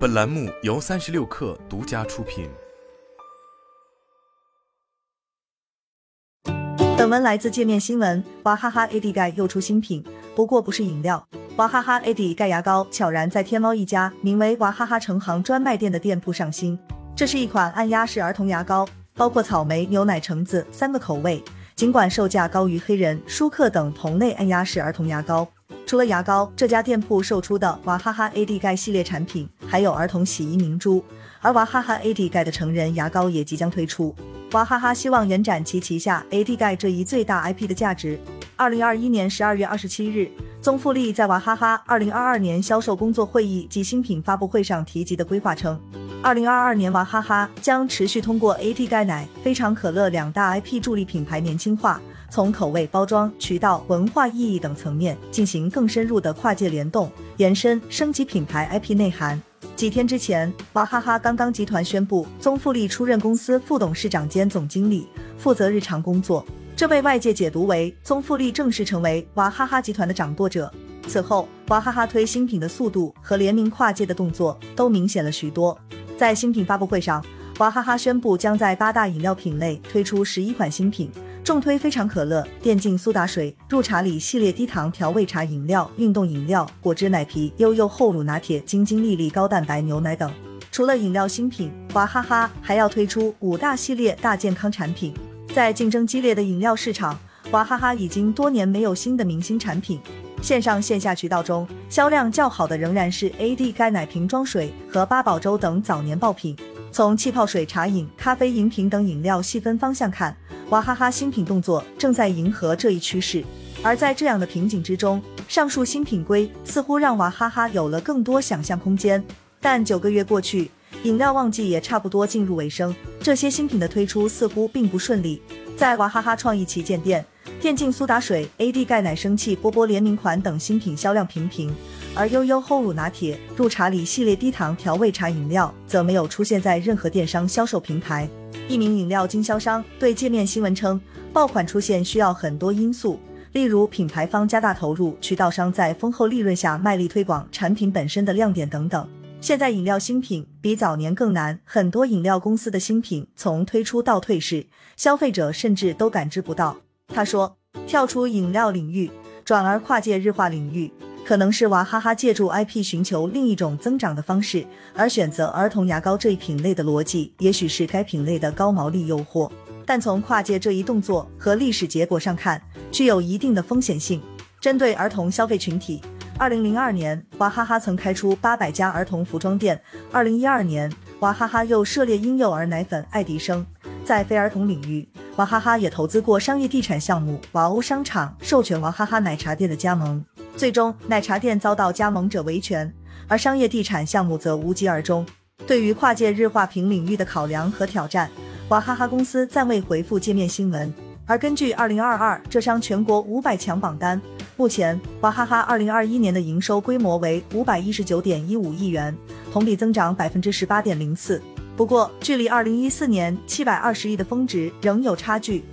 本栏目由三十六氪独家出品。本文来自界面新闻。娃哈哈 AD 钙又出新品，不过不是饮料。娃哈哈 AD 钙牙膏悄然在天猫一家名为娃哈哈成行专卖店的店铺上新。这是一款按压式儿童牙膏，包括草莓、牛奶、橙子三个口味。尽管售价高于黑人、舒克等同类按压式儿童牙膏。除了牙膏，这家店铺售出的娃哈哈 AD 钙系列产品还有儿童洗衣凝珠，而娃哈哈 AD 钙的成人牙膏也即将推出。娃哈哈希望延展其旗下 AD 钙这一最大 IP 的价值。二零二一年十二月二十七日，宗馥莉在娃哈哈二零二二年销售工作会议及新品发布会上提及的规划称，二零二二年娃哈哈将持续通过 AD 钙奶、非常可乐两大 IP 助力品牌年轻化。从口味、包装、渠道、文化意义等层面进行更深入的跨界联动、延伸、升级品牌 IP 内涵。几天之前，娃哈哈刚刚集团宣布，宗馥莉出任公司副董事长兼总经理，负责日常工作。这被外界解读为宗馥莉正式成为娃哈哈集团的掌舵者。此后，娃哈哈推新品的速度和联名跨界的动作都明显了许多。在新品发布会上，娃哈哈宣布将在八大饮料品类推出十一款新品。重推非常可乐、电竞苏打水、入茶里系列低糖调味茶饮料、运动饮料、果汁奶皮、悠悠厚乳拿铁、晶晶丽丽高蛋白牛奶等。除了饮料新品，娃哈哈还要推出五大系列大健康产品。在竞争激烈的饮料市场，娃哈哈已经多年没有新的明星产品。线上线下渠道中销量较好的仍然是 AD 钙奶瓶装水和八宝粥等早年爆品。从气泡水、茶饮、咖啡饮品等饮料细分方向看。娃哈哈新品动作正在迎合这一趋势，而在这样的瓶颈之中，上述新品规似乎让娃哈哈有了更多想象空间。但九个月过去，饮料旺季也差不多进入尾声，这些新品的推出似乎并不顺利。在娃哈哈创意旗舰店，电竞苏打水、AD 钙奶、生气波波联名款等新品销量平平，而悠悠厚乳拿铁、入茶里系列低糖调味茶饮料则没有出现在任何电商销售平台。一名饮料经销商对界面新闻称，爆款出现需要很多因素，例如品牌方加大投入，渠道商在丰厚利润下卖力推广产品本身的亮点等等。现在饮料新品比早年更难，很多饮料公司的新品从推出到退市，消费者甚至都感知不到。他说，跳出饮料领域，转而跨界日化领域。可能是娃哈哈借助 IP 寻求另一种增长的方式，而选择儿童牙膏这一品类的逻辑，也许是该品类的高毛利诱惑。但从跨界这一动作和历史结果上看，具有一定的风险性。针对儿童消费群体，二零零二年娃哈哈曾开出八百家儿童服装店，二零一二年娃哈哈又涉猎婴幼儿奶粉爱迪生。在非儿童领域，娃哈哈也投资过商业地产项目娃欧商场，授权娃哈哈奶茶店的加盟。最终，奶茶店遭到加盟者维权，而商业地产项目则无疾而终。对于跨界日化品领域的考量和挑战，娃哈哈公司暂未回复界面新闻。而根据二零二二浙商全国五百强榜单，目前娃哈哈二零二一年的营收规模为五百一十九点一五亿元，同比增长百分之十八点零四。不过，距离二零一四年七百二十亿的峰值仍有差距。